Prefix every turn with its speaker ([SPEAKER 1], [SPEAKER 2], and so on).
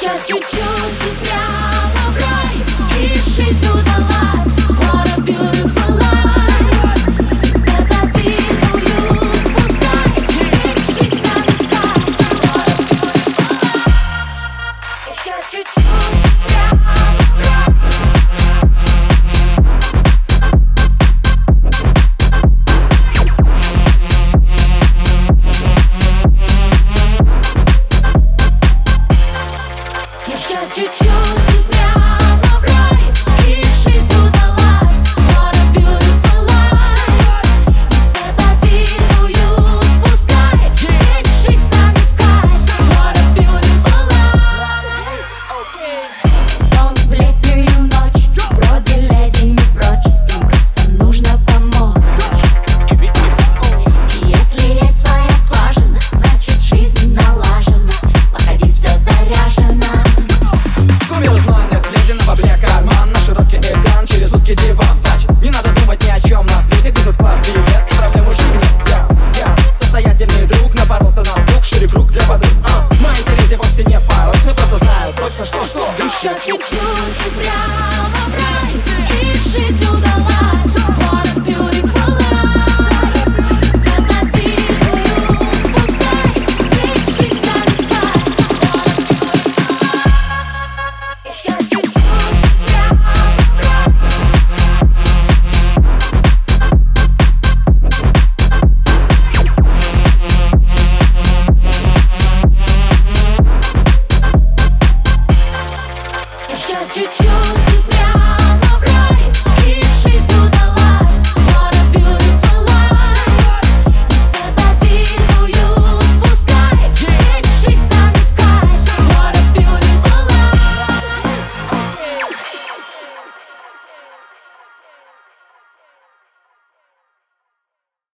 [SPEAKER 1] Еще чуть-чуть и прямо в рай, и жизнь.
[SPEAKER 2] Что, что, что?
[SPEAKER 1] Еще чуть-чуть и прямо